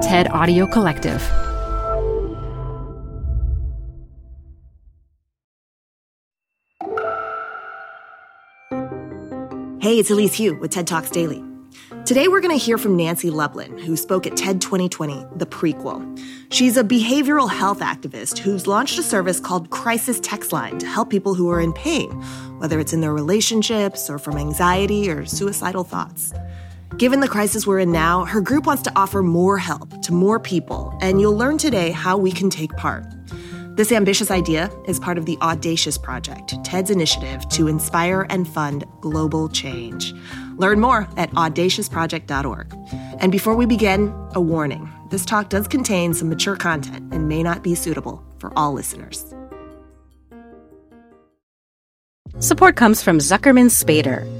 TED Audio Collective. Hey, it's Elise Hu with TED Talks Daily. Today, we're going to hear from Nancy Lublin, who spoke at TED 2020, the prequel. She's a behavioral health activist who's launched a service called Crisis Text Line to help people who are in pain, whether it's in their relationships or from anxiety or suicidal thoughts. Given the crisis we're in now, her group wants to offer more help to more people, and you'll learn today how we can take part. This ambitious idea is part of the Audacious Project, TED's initiative to inspire and fund global change. Learn more at audaciousproject.org. And before we begin, a warning this talk does contain some mature content and may not be suitable for all listeners. Support comes from Zuckerman Spader.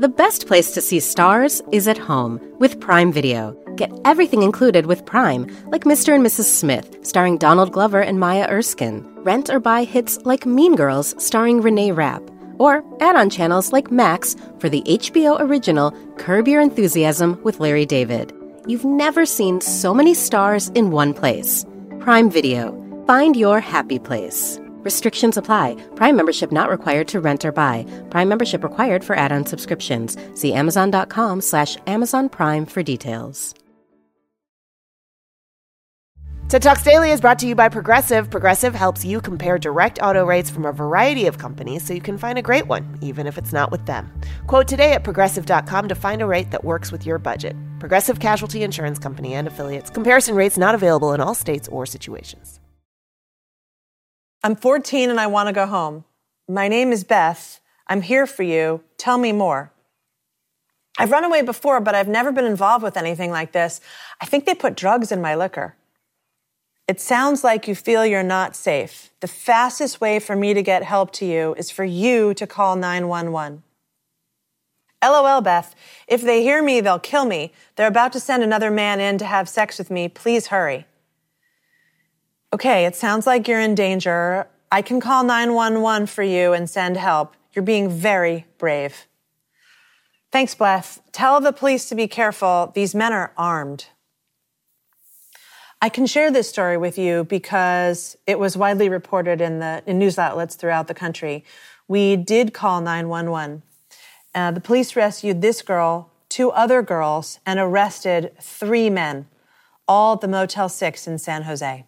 The best place to see stars is at home with Prime Video. Get everything included with Prime, like Mr. and Mrs. Smith, starring Donald Glover and Maya Erskine. Rent or buy hits like Mean Girls, starring Renee Rapp or add on channels like Max for the HBO original Curb Your Enthusiasm with Larry David. You've never seen so many stars in one place. Prime Video. Find your happy place. Restrictions apply. Prime membership not required to rent or buy. Prime membership required for add-on subscriptions. See Amazon.com slash Amazon Prime for details. TED Talks Daily is brought to you by Progressive. Progressive helps you compare direct auto rates from a variety of companies so you can find a great one, even if it's not with them. Quote today at progressive.com to find a rate that works with your budget. Progressive Casualty Insurance Company and affiliates. Comparison rates not available in all states or situations. I'm 14 and I want to go home. My name is Beth. I'm here for you. Tell me more. I've run away before, but I've never been involved with anything like this. I think they put drugs in my liquor. It sounds like you feel you're not safe. The fastest way for me to get help to you is for you to call 911. LOL, Beth. If they hear me, they'll kill me. They're about to send another man in to have sex with me. Please hurry. Okay, it sounds like you're in danger. I can call 911 for you and send help. You're being very brave. Thanks, Beth. Tell the police to be careful. These men are armed. I can share this story with you because it was widely reported in the in news outlets throughout the country. We did call 911. Uh, the police rescued this girl, two other girls, and arrested three men, all at the Motel 6 in San Jose.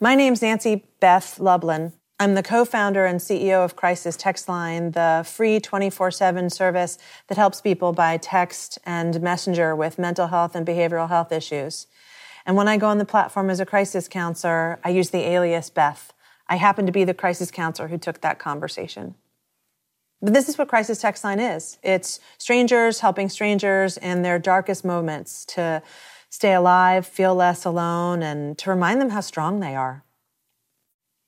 My name's Nancy Beth Lublin. I'm the co founder and CEO of Crisis Text Line, the free 24 7 service that helps people by text and messenger with mental health and behavioral health issues. And when I go on the platform as a crisis counselor, I use the alias Beth. I happen to be the crisis counselor who took that conversation. But this is what Crisis Text Line is it's strangers helping strangers in their darkest moments to stay alive, feel less alone, and to remind them how strong they are.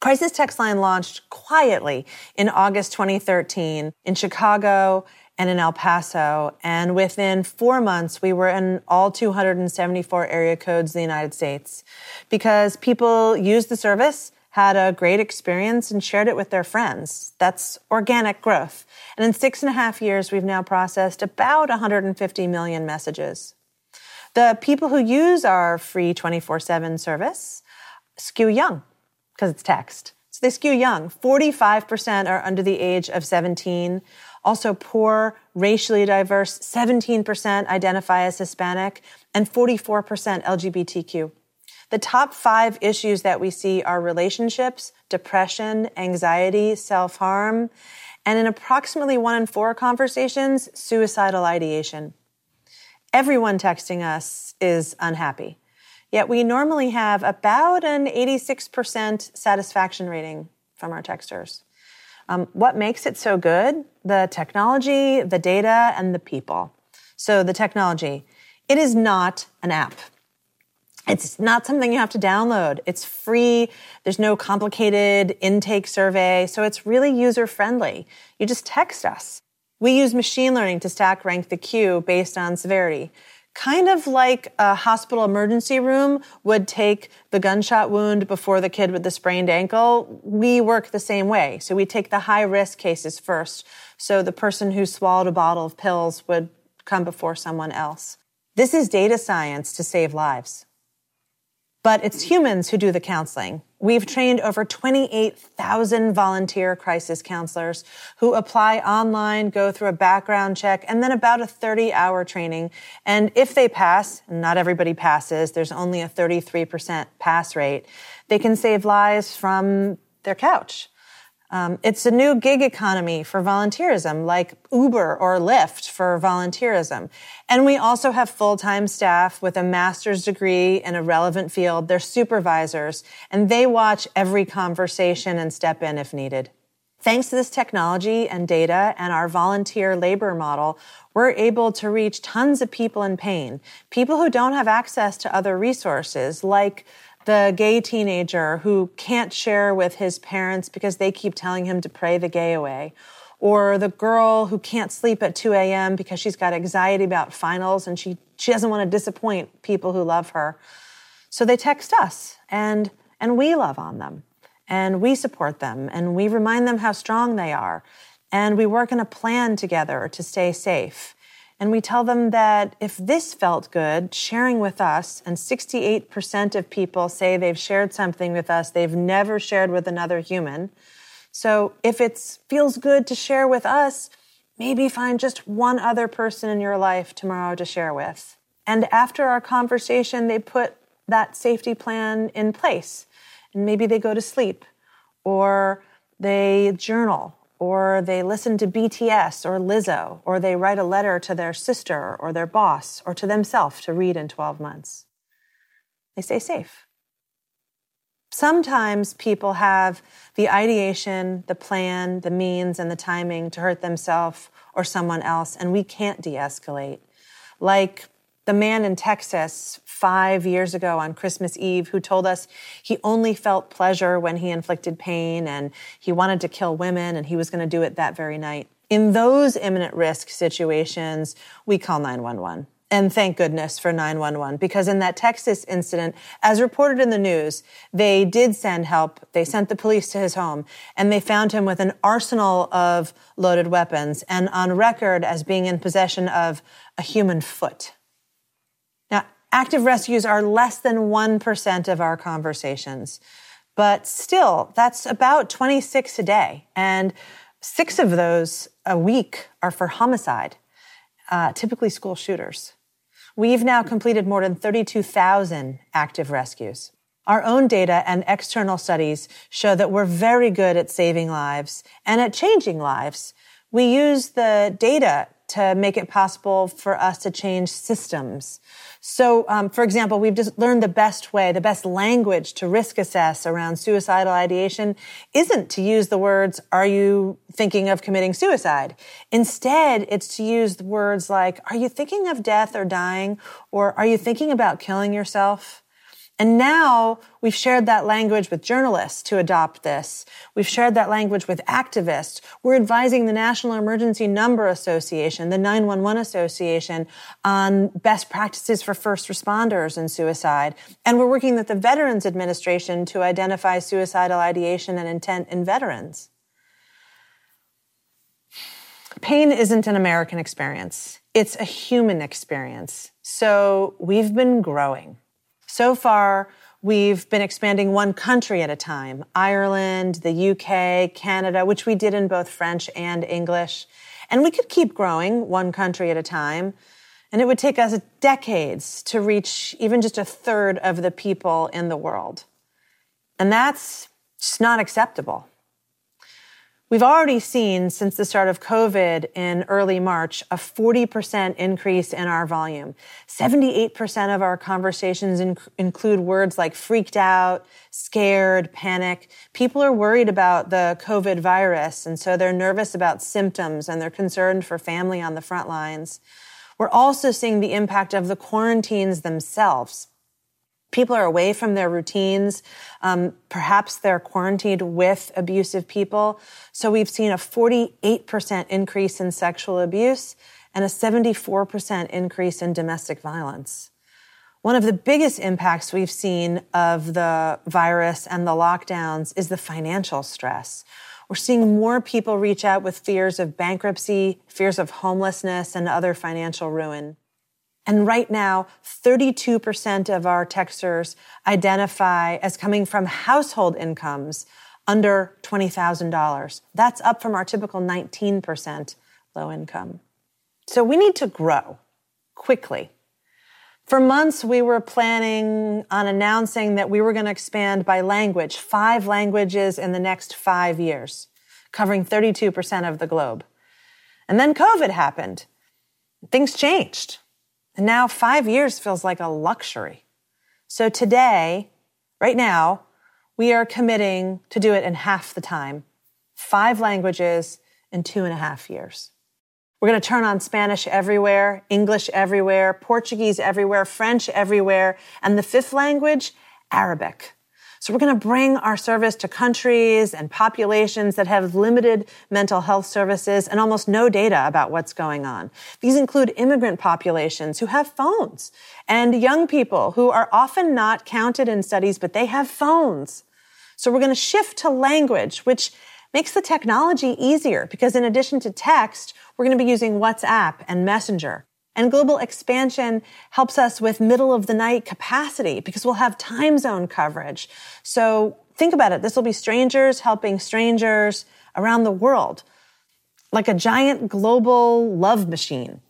Crisis Text Line launched quietly in August 2013 in Chicago and in El Paso. And within four months, we were in all 274 area codes in the United States because people used the service, had a great experience, and shared it with their friends. That's organic growth. And in six and a half years, we've now processed about 150 million messages. The people who use our free 24 7 service skew young because it's text. So they skew young. 45% are under the age of 17 also poor, racially diverse, 17% identify as Hispanic, and 44% LGBTQ. The top five issues that we see are relationships, depression, anxiety, self harm, and in approximately one in four conversations, suicidal ideation. Everyone texting us is unhappy. Yet we normally have about an 86% satisfaction rating from our texters. Um, what makes it so good? The technology, the data, and the people. So, the technology. It is not an app. It's not something you have to download. It's free. There's no complicated intake survey. So it's really user friendly. You just text us. We use machine learning to stack rank the queue based on severity. Kind of like a hospital emergency room would take the gunshot wound before the kid with the sprained ankle. We work the same way. So we take the high risk cases first. So the person who swallowed a bottle of pills would come before someone else. This is data science to save lives but it's humans who do the counseling. We've trained over 28,000 volunteer crisis counselors who apply online, go through a background check, and then about a 30 hour training. And if they pass, not everybody passes, there's only a 33% pass rate, they can save lives from their couch. Um, it's a new gig economy for volunteerism, like Uber or Lyft for volunteerism. And we also have full-time staff with a master's degree in a relevant field. They're supervisors, and they watch every conversation and step in if needed. Thanks to this technology and data and our volunteer labor model, we're able to reach tons of people in pain, people who don't have access to other resources like the gay teenager who can't share with his parents because they keep telling him to pray the gay away, or the girl who can't sleep at 2 a.m. because she's got anxiety about finals and she, she doesn't want to disappoint people who love her. So they text us and, and we love on them and we support them and we remind them how strong they are. And we work in a plan together to stay safe. And we tell them that if this felt good, sharing with us, and 68% of people say they've shared something with us they've never shared with another human. So if it feels good to share with us, maybe find just one other person in your life tomorrow to share with. And after our conversation, they put that safety plan in place. And maybe they go to sleep or they journal or they listen to BTS or Lizzo, or they write a letter to their sister or their boss or to themselves to read in 12 months. They stay safe. Sometimes people have the ideation, the plan, the means, and the timing to hurt themselves or someone else, and we can't de escalate. Like the man in Texas five years ago on Christmas Eve who told us he only felt pleasure when he inflicted pain and he wanted to kill women and he was going to do it that very night. In those imminent risk situations, we call 911. And thank goodness for 911 because in that Texas incident, as reported in the news, they did send help. They sent the police to his home and they found him with an arsenal of loaded weapons and on record as being in possession of a human foot. Active rescues are less than 1% of our conversations. But still, that's about 26 a day. And six of those a week are for homicide, uh, typically school shooters. We've now completed more than 32,000 active rescues. Our own data and external studies show that we're very good at saving lives and at changing lives. We use the data to make it possible for us to change systems. So, um, for example, we've just learned the best way, the best language to risk assess around suicidal ideation isn't to use the words, are you thinking of committing suicide? Instead, it's to use words like, are you thinking of death or dying? Or are you thinking about killing yourself? And now we've shared that language with journalists to adopt this. We've shared that language with activists. We're advising the National Emergency Number Association, the 911 Association on best practices for first responders and suicide. And we're working with the Veterans Administration to identify suicidal ideation and intent in veterans. Pain isn't an American experience. It's a human experience. So we've been growing. So far, we've been expanding one country at a time Ireland, the UK, Canada, which we did in both French and English. And we could keep growing one country at a time. And it would take us decades to reach even just a third of the people in the world. And that's just not acceptable. We've already seen since the start of COVID in early March a 40% increase in our volume. 78% of our conversations inc- include words like freaked out, scared, panic. People are worried about the COVID virus, and so they're nervous about symptoms and they're concerned for family on the front lines. We're also seeing the impact of the quarantines themselves. People are away from their routines. Um, perhaps they're quarantined with abusive people. So we've seen a 48% increase in sexual abuse and a 74% increase in domestic violence. One of the biggest impacts we've seen of the virus and the lockdowns is the financial stress. We're seeing more people reach out with fears of bankruptcy, fears of homelessness, and other financial ruin. And right now, 32% of our texters identify as coming from household incomes under $20,000. That's up from our typical 19% low income. So we need to grow quickly. For months, we were planning on announcing that we were going to expand by language, five languages in the next five years, covering 32% of the globe. And then COVID happened. Things changed. And now five years feels like a luxury. So today, right now, we are committing to do it in half the time, five languages in two and a half years. We're going to turn on Spanish everywhere, English everywhere, Portuguese everywhere, French everywhere, and the fifth language, Arabic. So we're going to bring our service to countries and populations that have limited mental health services and almost no data about what's going on. These include immigrant populations who have phones and young people who are often not counted in studies, but they have phones. So we're going to shift to language, which makes the technology easier because in addition to text, we're going to be using WhatsApp and Messenger. And global expansion helps us with middle of the night capacity because we'll have time zone coverage. So think about it. This will be strangers helping strangers around the world, like a giant global love machine.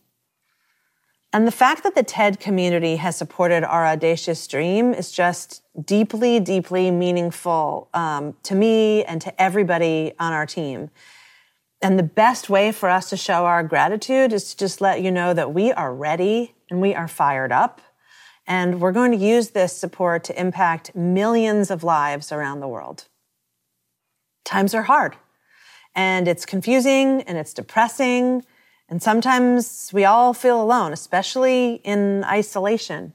And the fact that the TED community has supported our audacious dream is just deeply, deeply meaningful um, to me and to everybody on our team. And the best way for us to show our gratitude is to just let you know that we are ready and we are fired up. And we're going to use this support to impact millions of lives around the world. Times are hard and it's confusing and it's depressing. And sometimes we all feel alone, especially in isolation.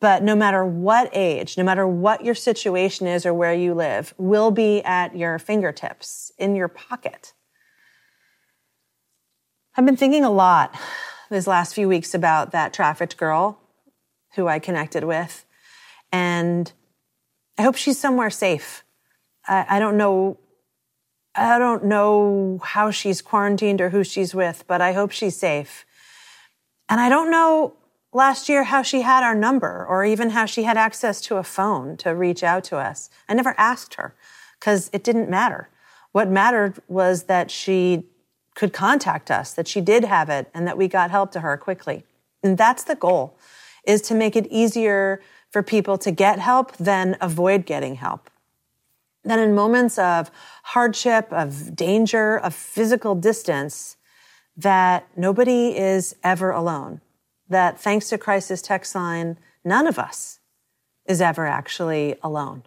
But no matter what age, no matter what your situation is or where you live, will be at your fingertips, in your pocket. I've been thinking a lot these last few weeks about that trafficked girl who I connected with. And I hope she's somewhere safe. I, I, don't know. I don't know how she's quarantined or who she's with, but I hope she's safe. And I don't know last year how she had our number or even how she had access to a phone to reach out to us. I never asked her because it didn't matter. What mattered was that she could contact us, that she did have it and that we got help to her quickly. And that's the goal is to make it easier for people to get help than avoid getting help. Then in moments of hardship, of danger, of physical distance, that nobody is ever alone. That thanks to Crisis Text Line, none of us is ever actually alone.